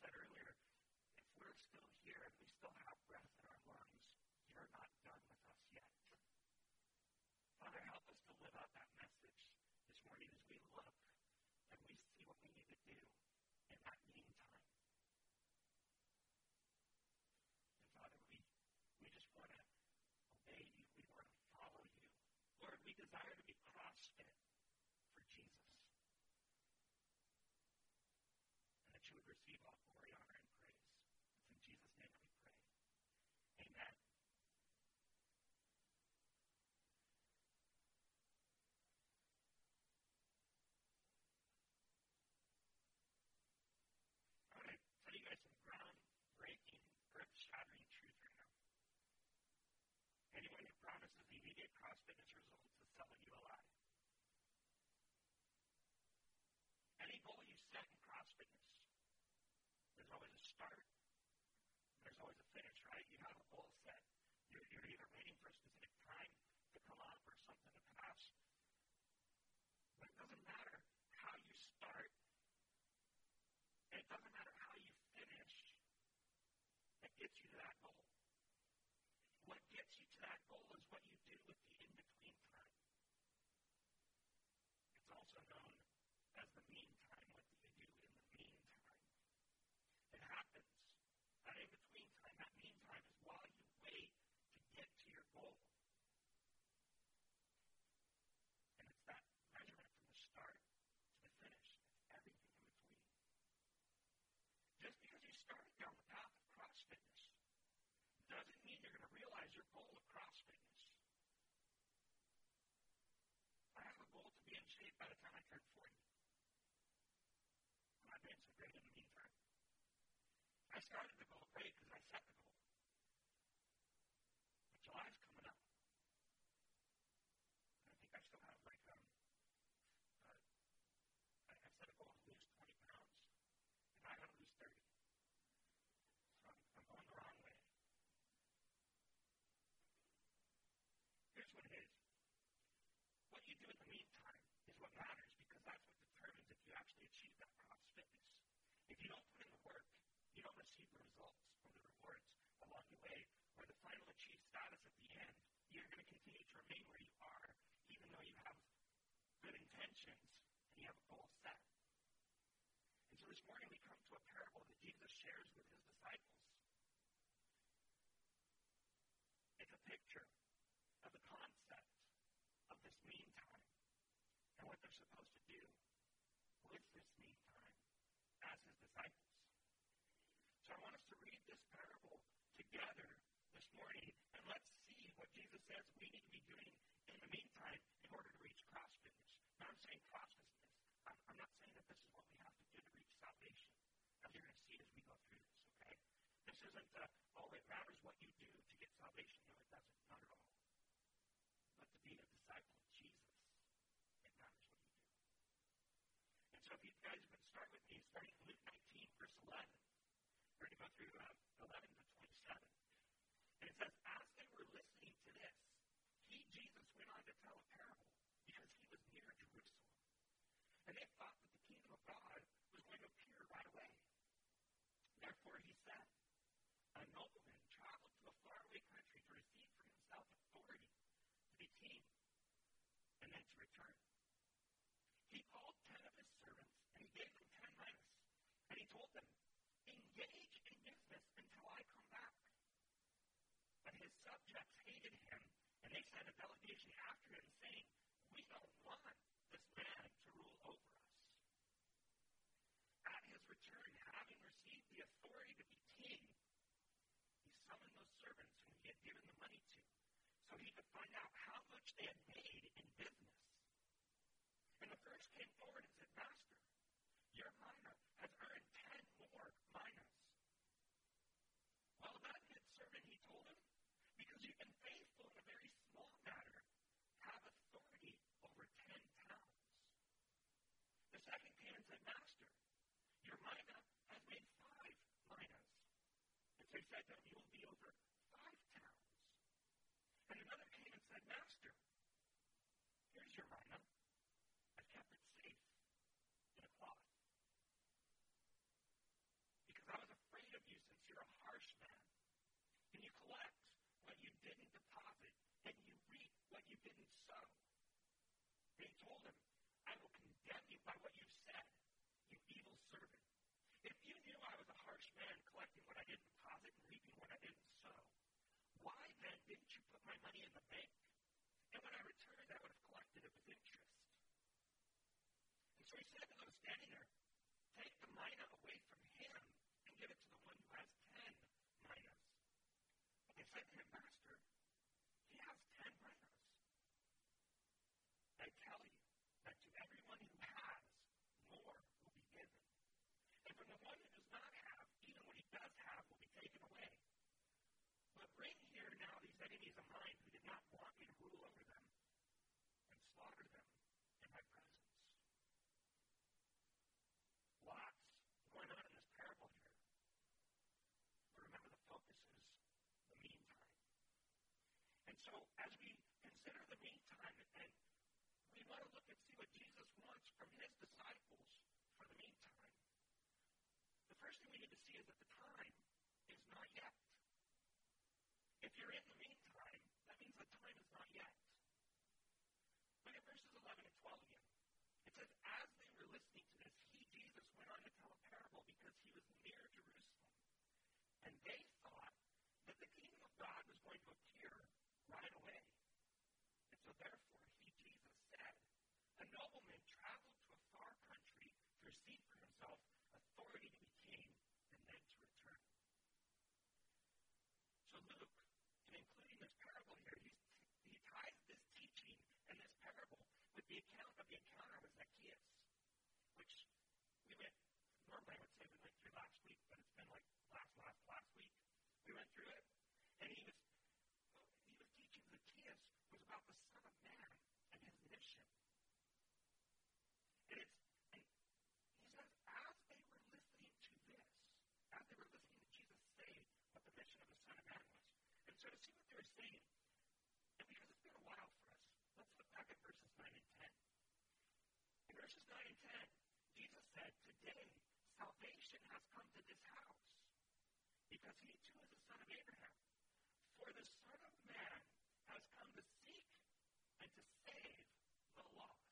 said earlier, if we're still here and we still have breath in our lungs, you're not done with us yet. Father, help us to live out that message this morning as we look and we see what we need to do in that meantime. And Father, we, we just want to obey you. We want to follow you. Lord, we desire to be CrossFit for Jesus. And that you would receive all glory, honor, and praise. It's in Jesus' name that we pray. Amen. I'm going to tell you guys some groundbreaking, earth shattering truth right now. Anyone who promises immediate cross fitness results is selling you a lie. Any goal you set in cross fitness, there's always a start, there's always a finish, right? You have a goal set. You're, you're either waiting for a specific time to come up or something to pass. But it doesn't matter how you start, and it doesn't matter how you finish that gets you to that goal. What gets you to that goal is what you do with the in between time. It's also known as the meantime. What do you do in the meantime? It happens. That in between time, that meantime is while you wait to get to your goal. And it's that measurement from the start to the finish. It's everything in between. Just because you started down the path of cross fitness doesn't mean you're going to realize your goal of cross fitness. I have a goal to be in shape by the time I turn 40. I'm not so great in the meantime. I started the goal great because I set the goal. But July's coming up. And I think I still have like um, uh, I, I set a goal to lose 20 pounds, and I got to lose 30. So I'm, I'm going the wrong way. Here's what it is. What you do in the meantime is what matters because that's what determines if you actually achieve that cross fitness. If you don't put in the work, you don't receive the results or the rewards along the way or the final achieved status at the end. You're going to continue to remain where you are, even though you have good intentions and you have a goal set. And so this morning we come to a parable that Jesus shares with his disciples. It's a picture of the concept of meantime and what they're supposed to do with this meantime as his disciples. So I want us to read this parable together this morning and let's see what Jesus says we need to be doing in the meantime in order to reach cross fitness. Now I'm saying cross fitness. I'm, I'm not saying that this is what we have to do to reach salvation. As you're going to see as we go through this, okay? This isn't, uh, oh, it matters what you do to get salvation. No, it doesn't. Not at all. But to be a disciple of Jesus, it matters what you do. And so if you guys would start with me, starting in Luke 19, verse 11. We're going to go through uh, 11 to 27. And it says, as they were listening to this, he, Jesus, went on to tell a parable because he was near Jerusalem. And they thought that the kingdom of God was going to appear right away. Therefore, he said, a nobleman traveled to a faraway country to receive for himself authority to be king and then to return. He called ten of his servants and he gave them ten minas. And he told them, engage in business until I come back. But his subjects hated him, and they sent a delegation after him, saying, We don't want this man to rule over us. At his return, having received the authority to be king, he summoned those servants whom he had given the money to, so he could find out how much they had made in business. And the first came forward and said, Master, your mina who said to him, You will be over five pounds. And another came and said, Master, here's your mina. I've kept it safe in a cloth. Because I was afraid of you since you're a harsh man. And you collect what you didn't deposit, and you reap what you didn't sow. They told him, I will condemn you by what you've said. Why then didn't you put my money in the bank? And when I returned, I would have collected it with interest. And so he said to those standing there, Take the mina away from him and give it to the one who has ten minas. But they said to him, Master, he has ten minas. I tell you that to everyone who has, more will be given. And from the one who does not have, even what he does have will be taken away. But bring here now these enemies of mine who did not want me to rule over them, and slaughter them in my presence. Lots going on in this parable here. But remember, the focus is the meantime. And so, as we consider the meantime, and we want to look and see what Jesus wants from his disciples for the meantime, the first thing we need to see is that the time is not yet. If you're in the meantime, that means the time is not yet. Look at verses 11 and 12 again. It says, As they were listening to this, he, Jesus, went on to tell a parable because he was near Jerusalem. And they thought that the kingdom of God was going to appear right away. And so therefore, he, Jesus, said, A nobleman traveled to a far country to receive for himself authority to be king and then to return. So Luke, in including this parable here, he's, he ties this teaching and this parable with the account of the encounter with Zacchaeus, which we went, normally I would say we went through last week, but it's been like last, last, last week. We went through it, and he was, he was teaching Zacchaeus was about the Son of Man and his mission. And it's, and he says, as they were listening to this, as they were listening to Jesus say what the mission of the Son of Man was. And so to see what they were saying, and because it's been a while for us, let's look back at verses 9 and 10. In verses 9 and 10, Jesus said, Today salvation has come to this house, because he too is a son of Abraham. For the Son of Man has come to seek and to save the lost.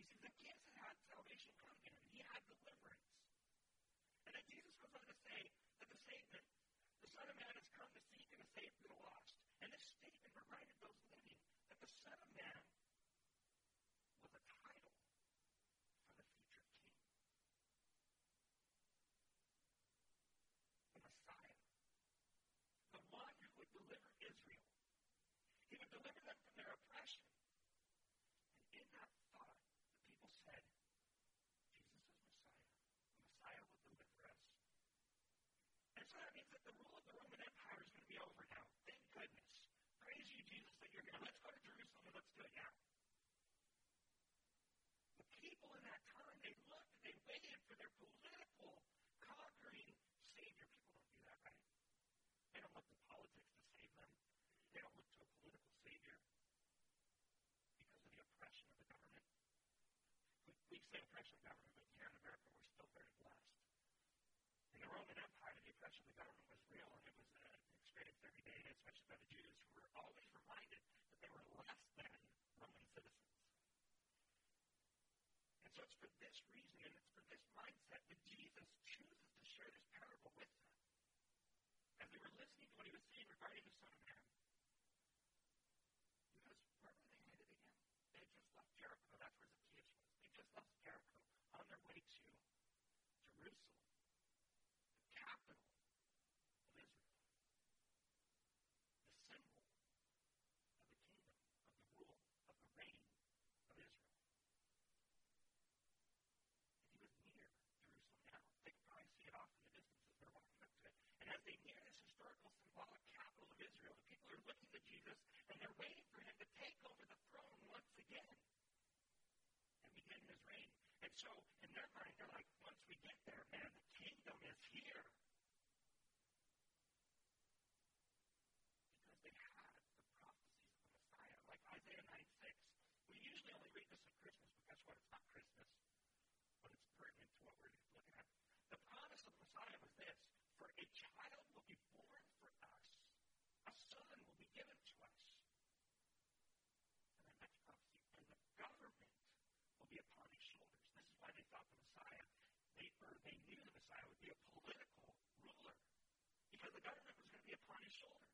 You see, Zacchaeus had had salvation come to him. He had deliverance. And then Jesus goes on to say that the statement, the Son of Man has come to seek and to save the lost. And this statement reminded those living that the Son of Man was a title for the future king. The Messiah. The one who would deliver Israel. He would deliver them from their oppression. And in that thought, the people said, Jesus is Messiah. The Messiah will deliver us. And so that means that the rule of the Roman Empire is going to be over now. Thank goodness. Praise you, Jesus, that you're here. Let's go to Jerusalem and let's do it now. The people in that time, they looked, they waited for their political conquering savior. People don't do that, right? They don't look to. They don't look to a political savior because of the oppression of the government. We, we say oppression of government, but here in America, we're still very blessed. In the Roman Empire, the oppression of the government was real, and it was uh, experienced every day, especially by the Jews, who were always reminded that they were less than Roman citizens. And so it's for this reason, and it's for this mindset that Jesus chooses to share this parable with them. As they were listening to what he was saying regarding the Son of Man. Because where were they headed again? They had just left Jericho. That's where Zacchaeus was. They just left Jericho on their way to Jerusalem, the capital of Israel, the symbol of the kingdom, of the rule, of the reign of Israel. And he was near Jerusalem now. They could probably see it off in the distance as they're walking up to it. And as they near this historical, symbolic capital of Israel, the people are looking to Jesus and they're waiting for him to take over the throne once again and begin his reign. And so, in their mind, they're like, once we get there, man, the kingdom is here. Because they had the prophecies of the Messiah, like Isaiah 9 6. We usually only read this at Christmas, but guess what? It's not Christmas, but it's pertinent to what we're looking at. The promise of the Messiah was this For a child will be born for us, a son will be given Government was going to be upon his shoulder.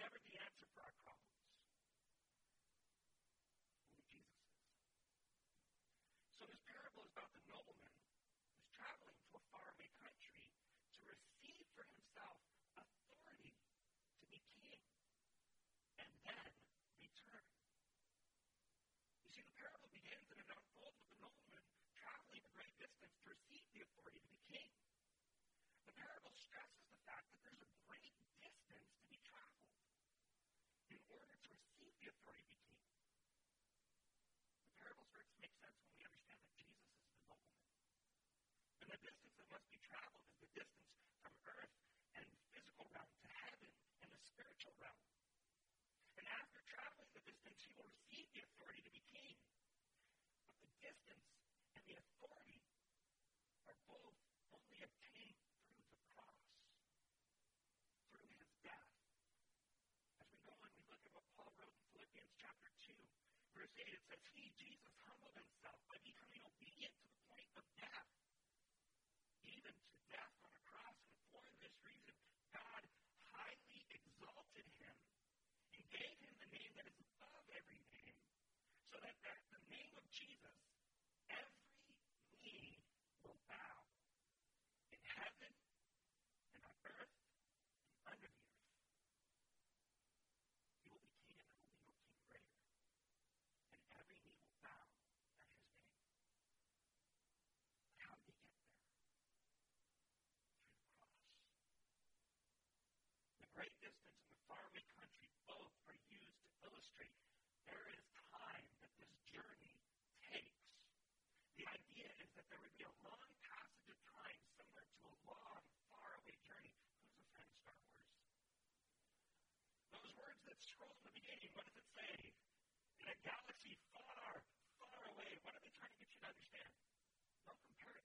never the answer for our problem. must be traveled is the distance from earth and physical realm to heaven and the spiritual realm. And after traveling the distance, he will receive the authority to be king. But the distance and the authority are both only obtained through the cross, through his death. As we go on, we look at what Paul wrote in Philippians chapter 2, verse 8. It says, He, Jesus, humbled himself by becoming obedient to the point of death So that, that it scrolls in the beginning, what does it say? In a galaxy far, far away, what are they trying to get you to understand? No comparison.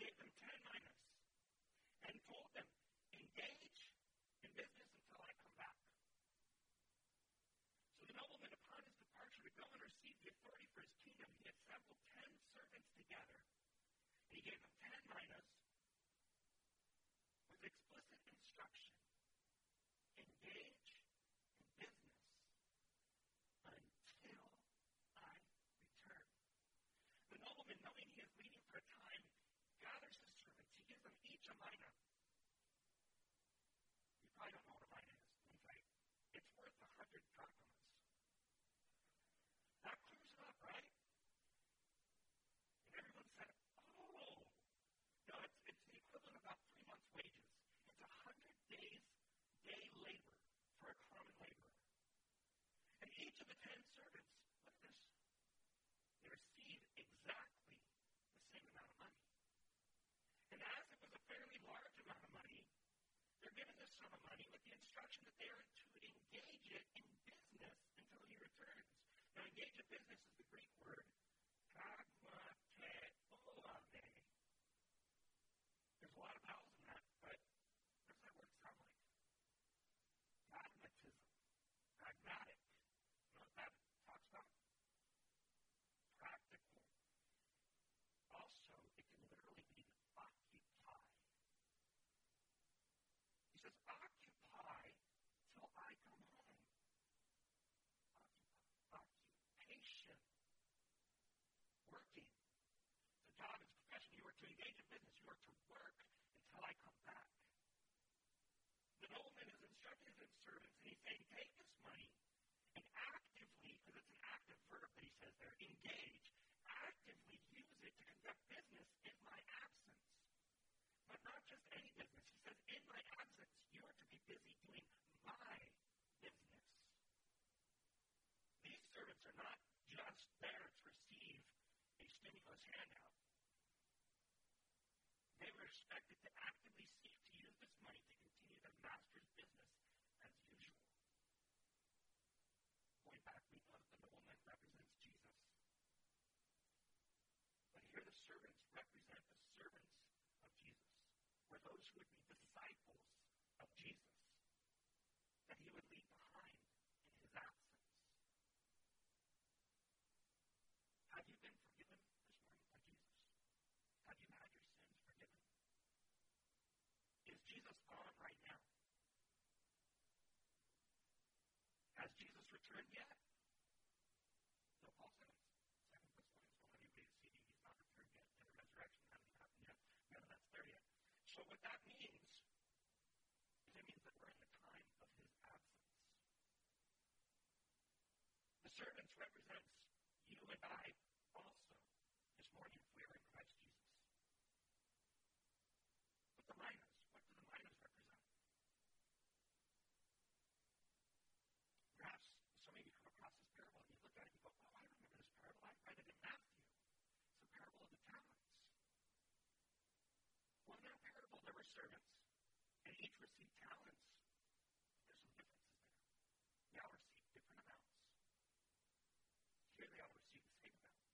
gave them 10 minas and told them, engage in business until I come back. So the nobleman, upon his departure to go and receive the authority for his kingdom, he assembled ten servants together. And he gave them 10 minas each of the ten servants, look at this, they received exactly the same amount of money. And as it was a fairly large amount of money, they're given this sum of money with the instruction that they are to engage it in business until he returns. Now, engage in business is the Greek word stimulus handout. They were expected to actively seek to use this money to continue their master's business as usual. Going back, we know that the nobleman represents Jesus. But here the servants represent the servants of Jesus, or those who would be disciples of Jesus, that he would leave behind in his absence. Have you been forgiven this morning by Jesus? Have you had your sins forgiven? Is Jesus on right now? Has Jesus returned yet? No, Paul says, Second Thessalonians 1, when you read CD, he's not returned yet, and the resurrection hasn't happened yet. None of that's there yet. So what that means is it means that we're in the time of his absence. The servants represents you and I also this morning if we are in Christ Jesus. But the minas, what do the minas represent? Perhaps some of you come across this parable and you look at it and you go, oh, I remember this parable. I read it in Matthew. It's the parable of the talents. Well, in that parable, there were servants, each received talents. There's some differences there. They all received different amounts. Here they all receive the same amount.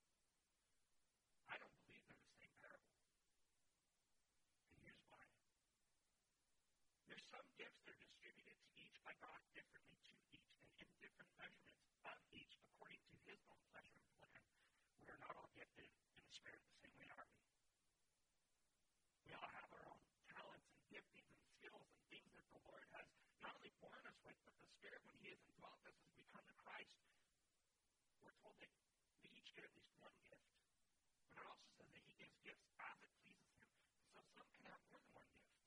I don't believe they're the same parable. And here's why. There's some gifts that are distributed to each by God differently to each and in different measurements of each according to his own pleasure and plan. We are not all gifted in the Spirit the same way, are we? We all have our own talents and giftings and skills and things that the Lord has not only born us with, but the Spirit, when He has indwelt us as we come to Christ, we're told that we each get at least one gift. But it also says that He gives gifts as it pleases Him. So some can have more than one gift.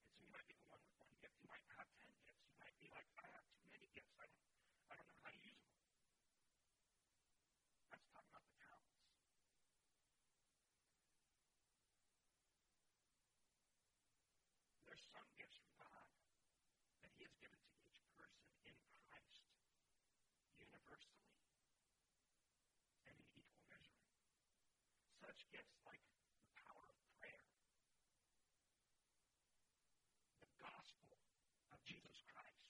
And so you might be the one with one gift. You might have ten gifts. You might be like, I have too many gifts. I don't, I don't know how to use them. That's talking about the talents. There's some gifts from God that He has given to each person in Christ universally and in equal measure. Such gifts like the power of prayer, the gospel of Jesus Christ,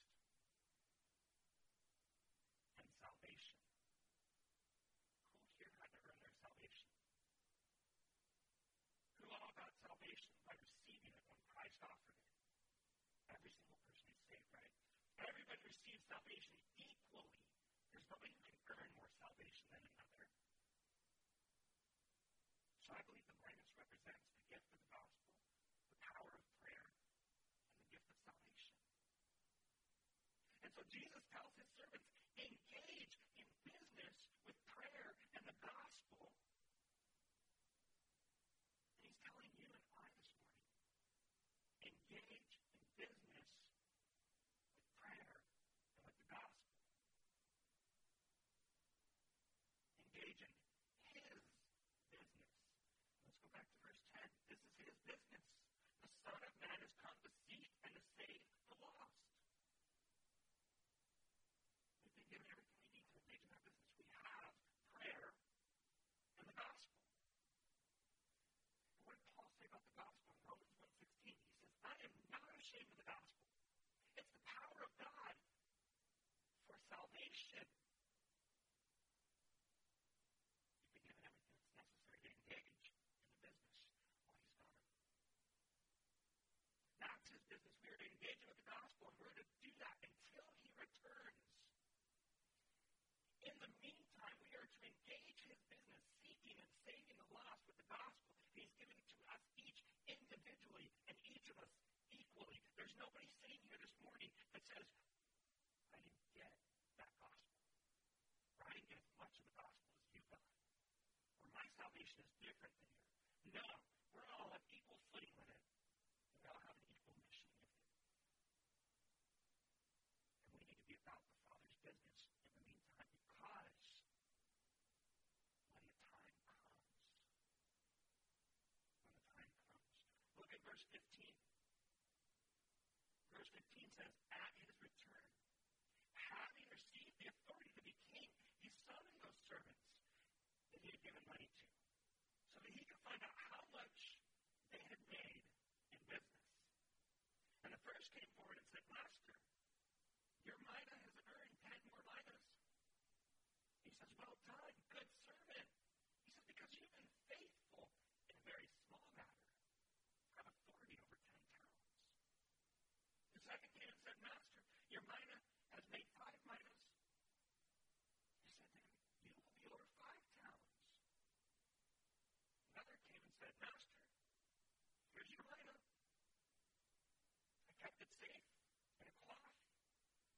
and salvation. Who here had to earn their salvation? Who all got salvation by receiving it when Christ offered it? Every single person is saved, right? Everybody receives salvation equally. There's nobody who can earn more salvation than another. So I believe the brightness represents the gift of the gospel, the power of prayer, and the gift of salvation. And so Jesus tells his servants, engage salvation is different than yours. No, we're all on equal footing with it. We all have an equal mission with it. And we need to be about the Father's business in the meantime because when the time comes, when the time comes, look at verse 15. Verse 15 says, At his return, having received the authority it safe in a cloth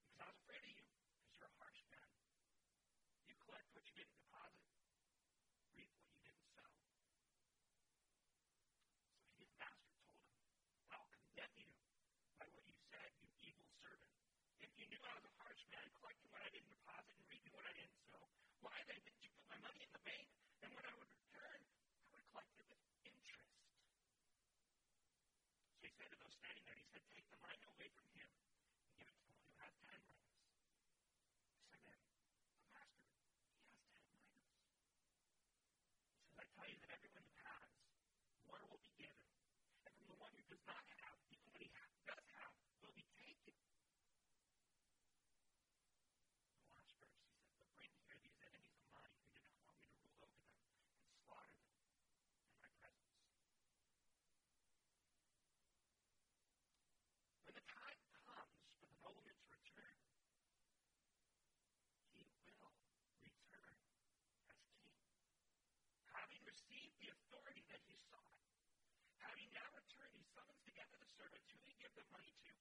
because I was afraid of you because you're a harsh man. You collect what you didn't deposit, reap what you didn't sow. So his master told him, I'll condemn you by what you said, you evil servant. If you knew I was a harsh man, collecting what I didn't deposit and reaping what I didn't sow, why then didn't you put my money in the bank? And when I was..." tell you that everyone who has, more will be given. And from the one who does not have, authority that he sought. Having now returned, he summons together the servants who he gave the money to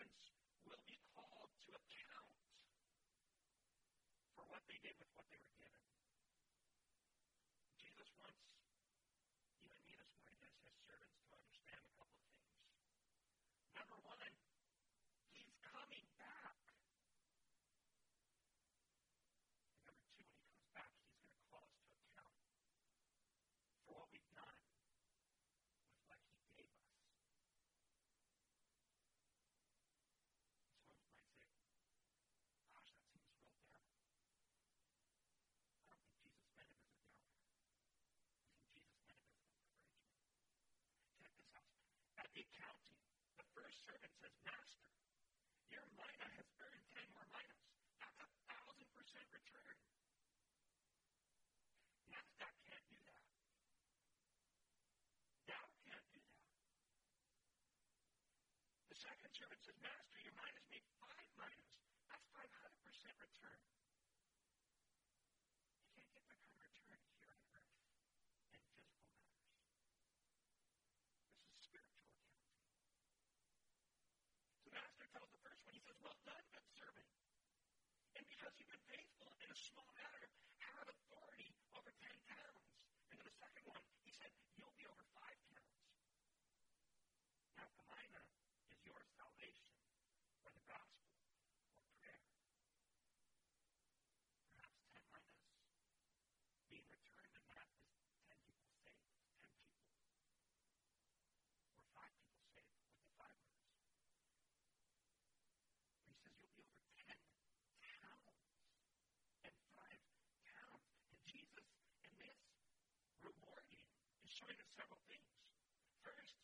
parents will be called to account for what they did with what they were given. the accounting. The first servant says, Master, your mina has earned ten more minas. That's a thousand percent return. NASDAQ can't do that. Dow can't do that. The second servant says, Master, your minas made five minas. That's 500% return. small demonstrated several things. First,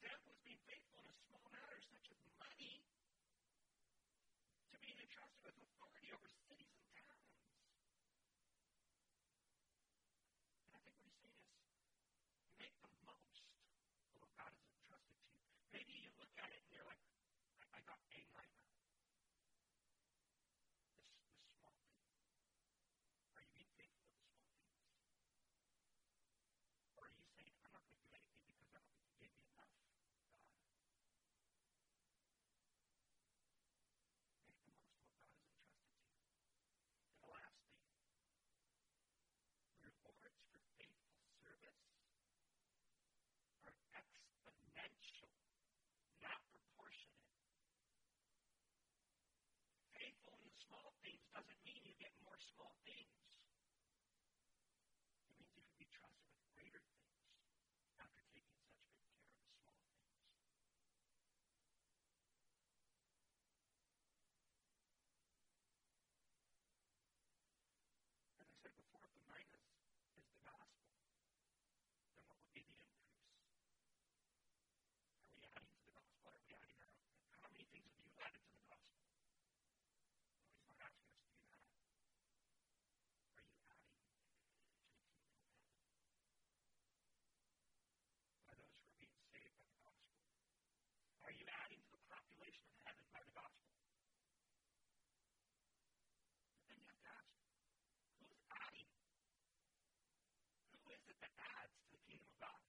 example is being faithful in a small matter such as money to being entrusted with a that adds to the kingdom of God.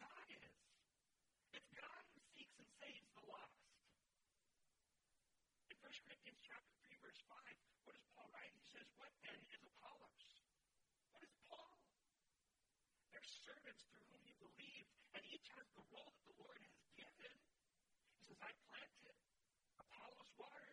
God is. It's God who seeks and saves the lost. In 1 Corinthians chapter 3, verse 5, what does Paul write? He says, What then is Apollos? What is Paul? They're servants through whom you believed, and each has the role that the Lord has given. He says, I planted, Apollos watered.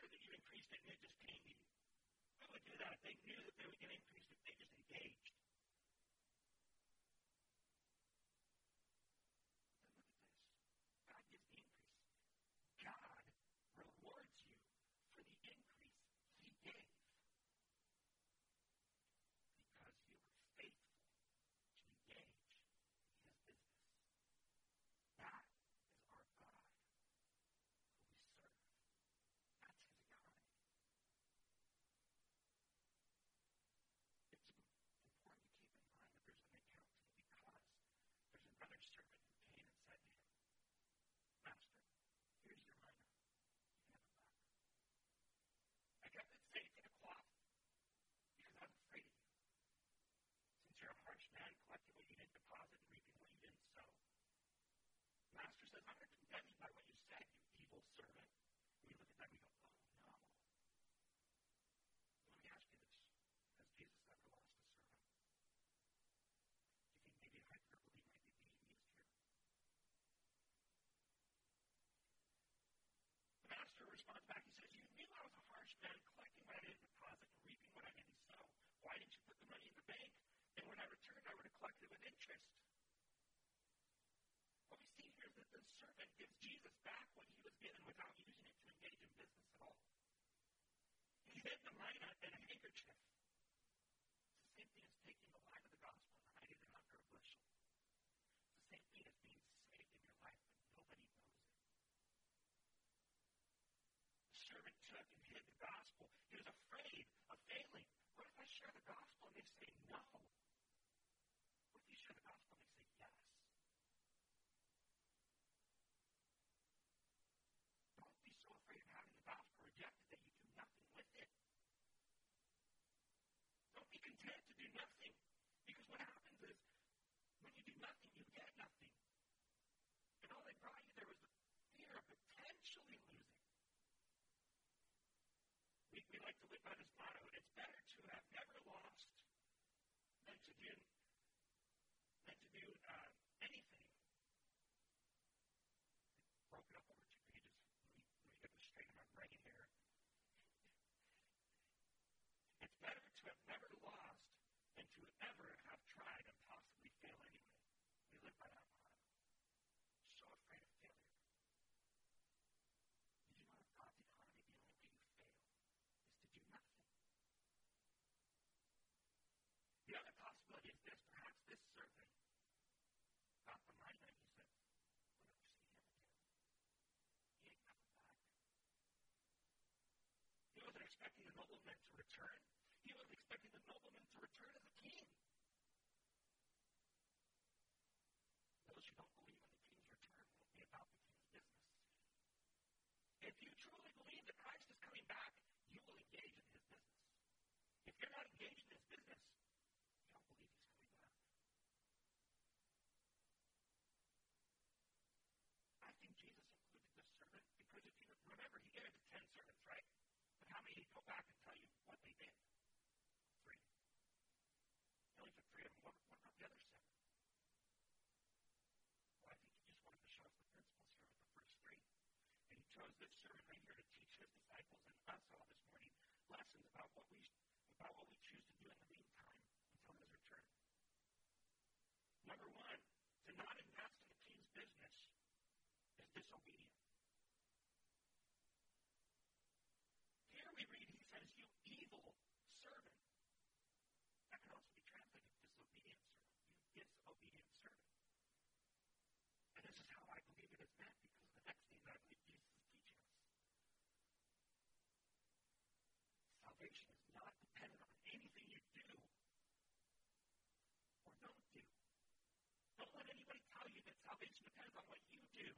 sure that you increased it and it just pained you. Why would do that if they knew that they were going to increase? servant gives Jesus back what he was given without using it to engage in business at all. He hid the mina in a handkerchief. It's the same thing as taking the light of the gospel and hiding it under a bushel. It's the same thing as being saved in your life, but nobody knows it. The servant took and hid the gospel. He was afraid of failing. What if I share the gospel and they say no? Live by this motto. It's better to have never lost than to do than to do uh, anything. Broke it up over two pages. Let me, let me get this straight in my brain here. It's better to have never lost than to ever have tried and possibly fail anyway. We live by that motto. So afraid of failure. Did you know in God's economy the only way you fail is to do nothing? The other possibility is this. Perhaps this servant got the money and he said, We'll never see him again. He ain't coming back. He wasn't expecting the nobleman to return. He was expecting the nobleman to return as a king. Those who don't believe in the king's return won't be about the king's business. If you truly believe that Christ is coming back, you will engage in his business. If you're not engaged in his business, you don't believe he's coming back. I think Jesus included this servant because if you remember, he gave it to ten servants, right? But back and tell you what they did? Three. He only took three of them. What, what about the other seven? Well, I think he just wanted to show us the principles here with the first three. And he chose this servant right here to teach his disciples and us all this morning lessons about what we about what we choose to do in the meantime until his return. Number one, to not invest in the king's business is disobedient. Here we read, he says, You evil servant. That can also be translated disobedient servant. You disobedient servant. And this is how I believe it is meant because of the next thing that I believe Jesus is teaching us. Salvation is not dependent on anything you do or don't do. Don't let anybody tell you that salvation depends on what you do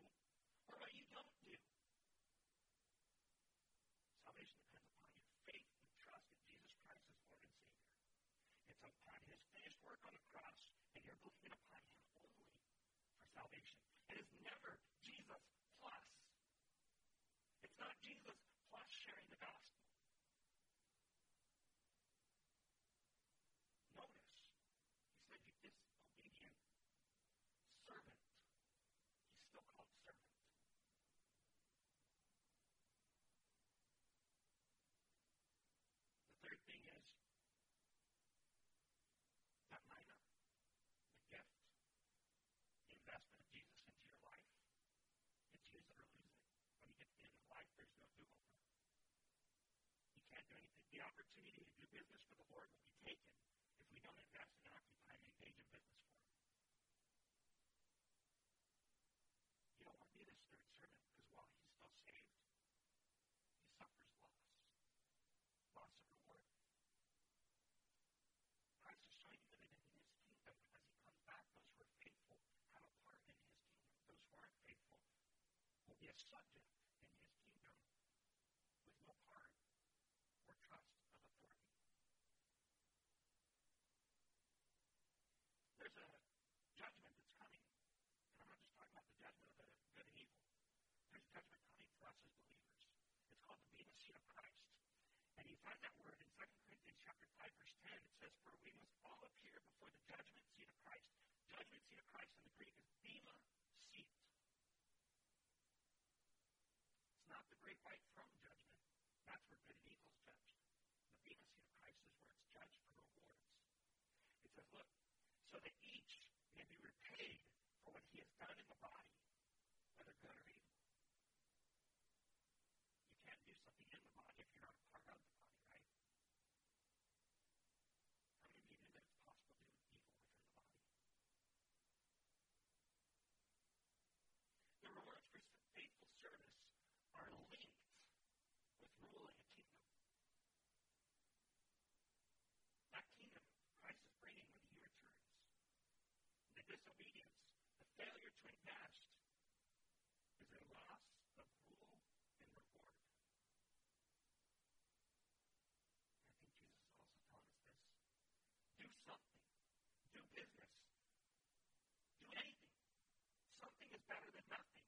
or what you don't do. Salvation depends upon your faith and trust in Jesus Christ as Lord and Savior. It's upon His finished work on the cross, and you're believing upon Him only for salvation. It is never Jesus plus. It's not Jesus plus sharing the gospel. Notice, he said, you disobedient servant. He's still called servant. The third thing is that mina, the gift, the investment of Jesus into your life. It's use it or lose it. When you get to the end of life, there's no do-over. You can't do anything. The opportunity to do business for the Lord will be taken if we don't invest and occupy and engage in business for Him. You don't want to be this third servant because while he's still saved, he suffers loss. Loss of reward. Christ is showing you that in his kingdom, as he comes back, those who are faithful have a part in his kingdom. Those who aren't faithful will be a subject in his kingdom with no part or trust of authority. There's a judgment that's coming. And I'm not just talking about the judgment of the good and evil. There's judgment coming for us as believers. It's called the Bema Seat of Christ. And you find that word in 2 Corinthians chapter 5, verse 10. It says, For we must all appear before the judgment seat of Christ. Judgment seat of Christ in the Greek is Bema Seat. It's not the great white throne judgment. That's where good and evil is judged. The Bema Seat of Christ is where it's judged for rewards. It says, Look, so that each may be repaid for what he has done in the body, whether good or evil. You can't do something in the body if you're not a part of the body, right? How many of you knew that it's possible to do evil within the body? The rewards for faithful service are linked with ruling a kingdom. That kingdom Christ is bringing when he returns. The disobedience, the failure to invest, is a loss of rule and reward. I think Jesus also telling us this. Do something. Do business. Do anything. Something is better than nothing.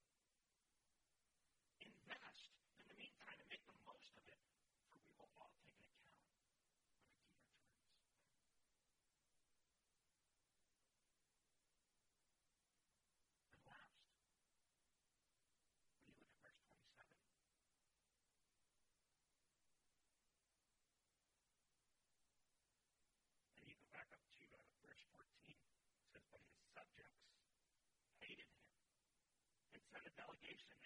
subjects hated him and sent a delegation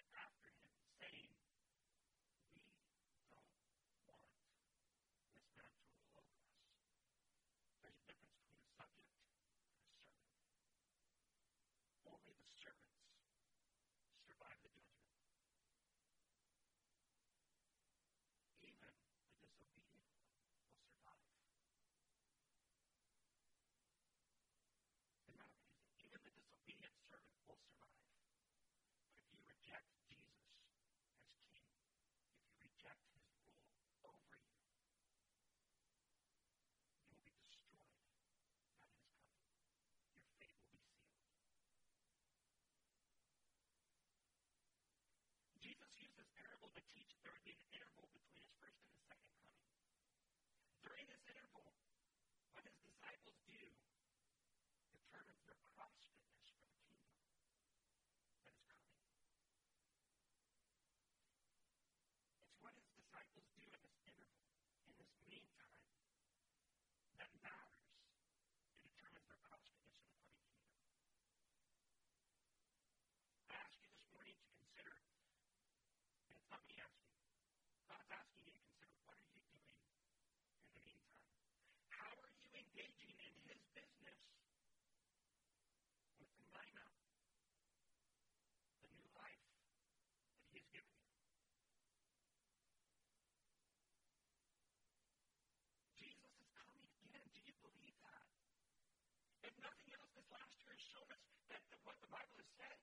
that the, what the Bible has said.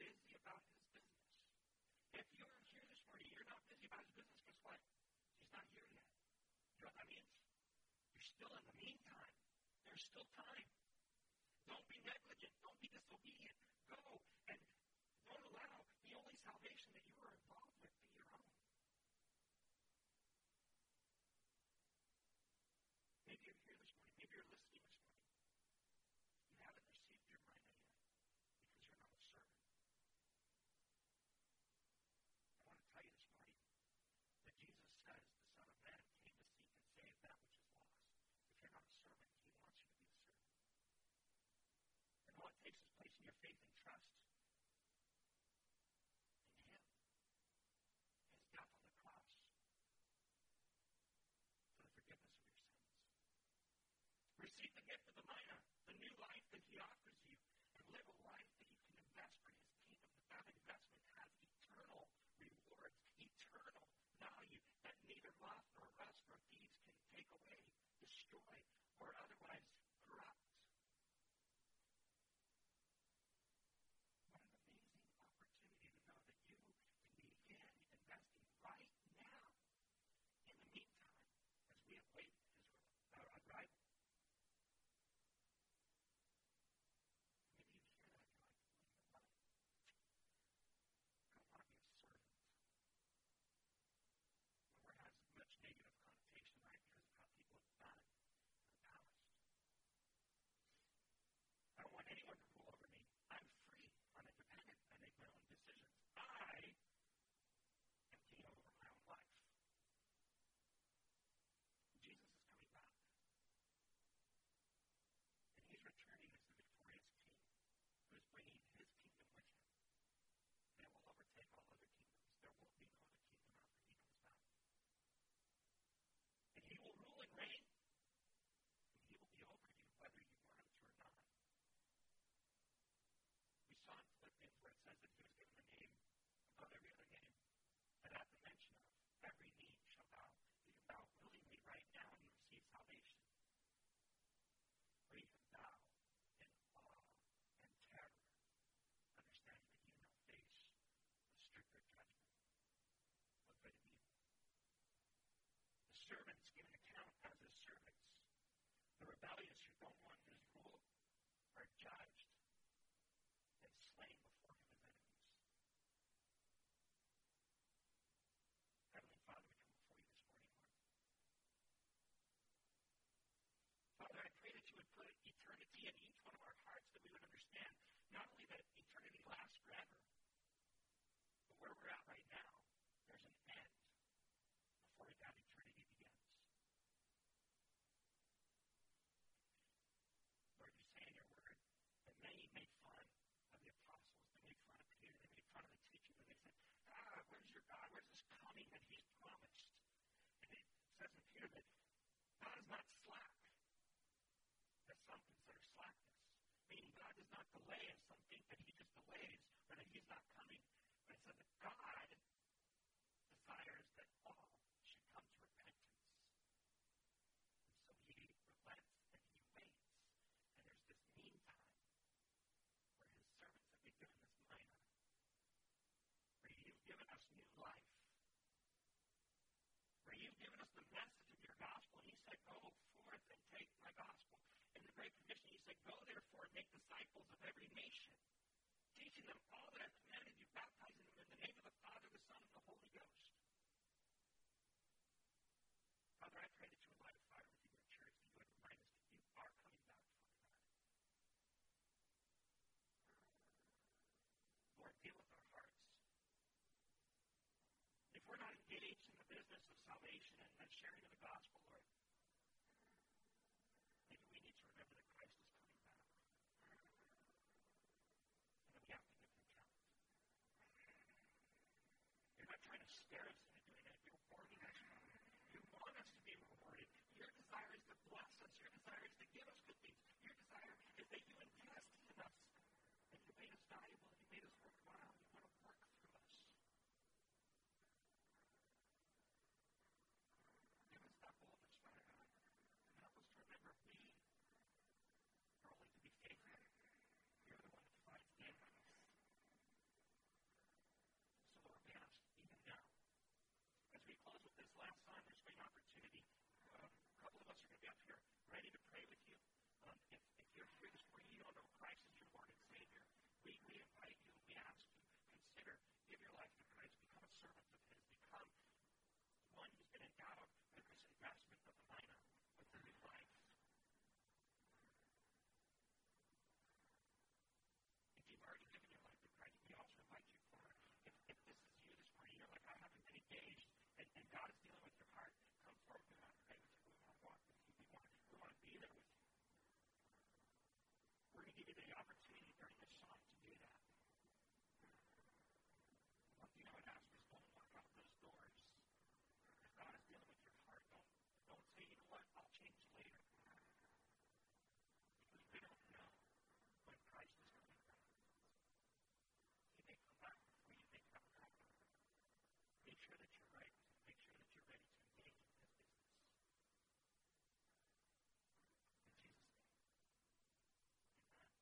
busy about his business. If you're here this morning, you're not busy about his business, guess what? He's not here yet. You know what that means? You're still in the meantime. There's still time. Don't be negligent. Don't be disobedient. Go and don't allow the only salvation that you are involved with be your own. Maybe you're here. joy or otherwise. servants give an account as his servants. The rebellious Meaning God does not delay us. Some think that he just delays or that he's not coming. But it says that God desires that all should come to repentance. And so he relents and he waits. And there's this meantime where his servants have been given this mina, where you've given us new life, where you've given us the message of your gospel, and you said, Go forth and take my gospel. In the Great Commission, you said, Go therefore and make disciples of every nation, teaching them all that I've commanded you, baptizing them in the name of the Father, the Son, and the Holy Ghost. Father, I pray that you would light a fire within your church, that you would remind us that you are coming back, Father God. Lord, deal with our hearts. If we're not engaged in the business of salvation and sharing of the gospel, Lord, upstairs.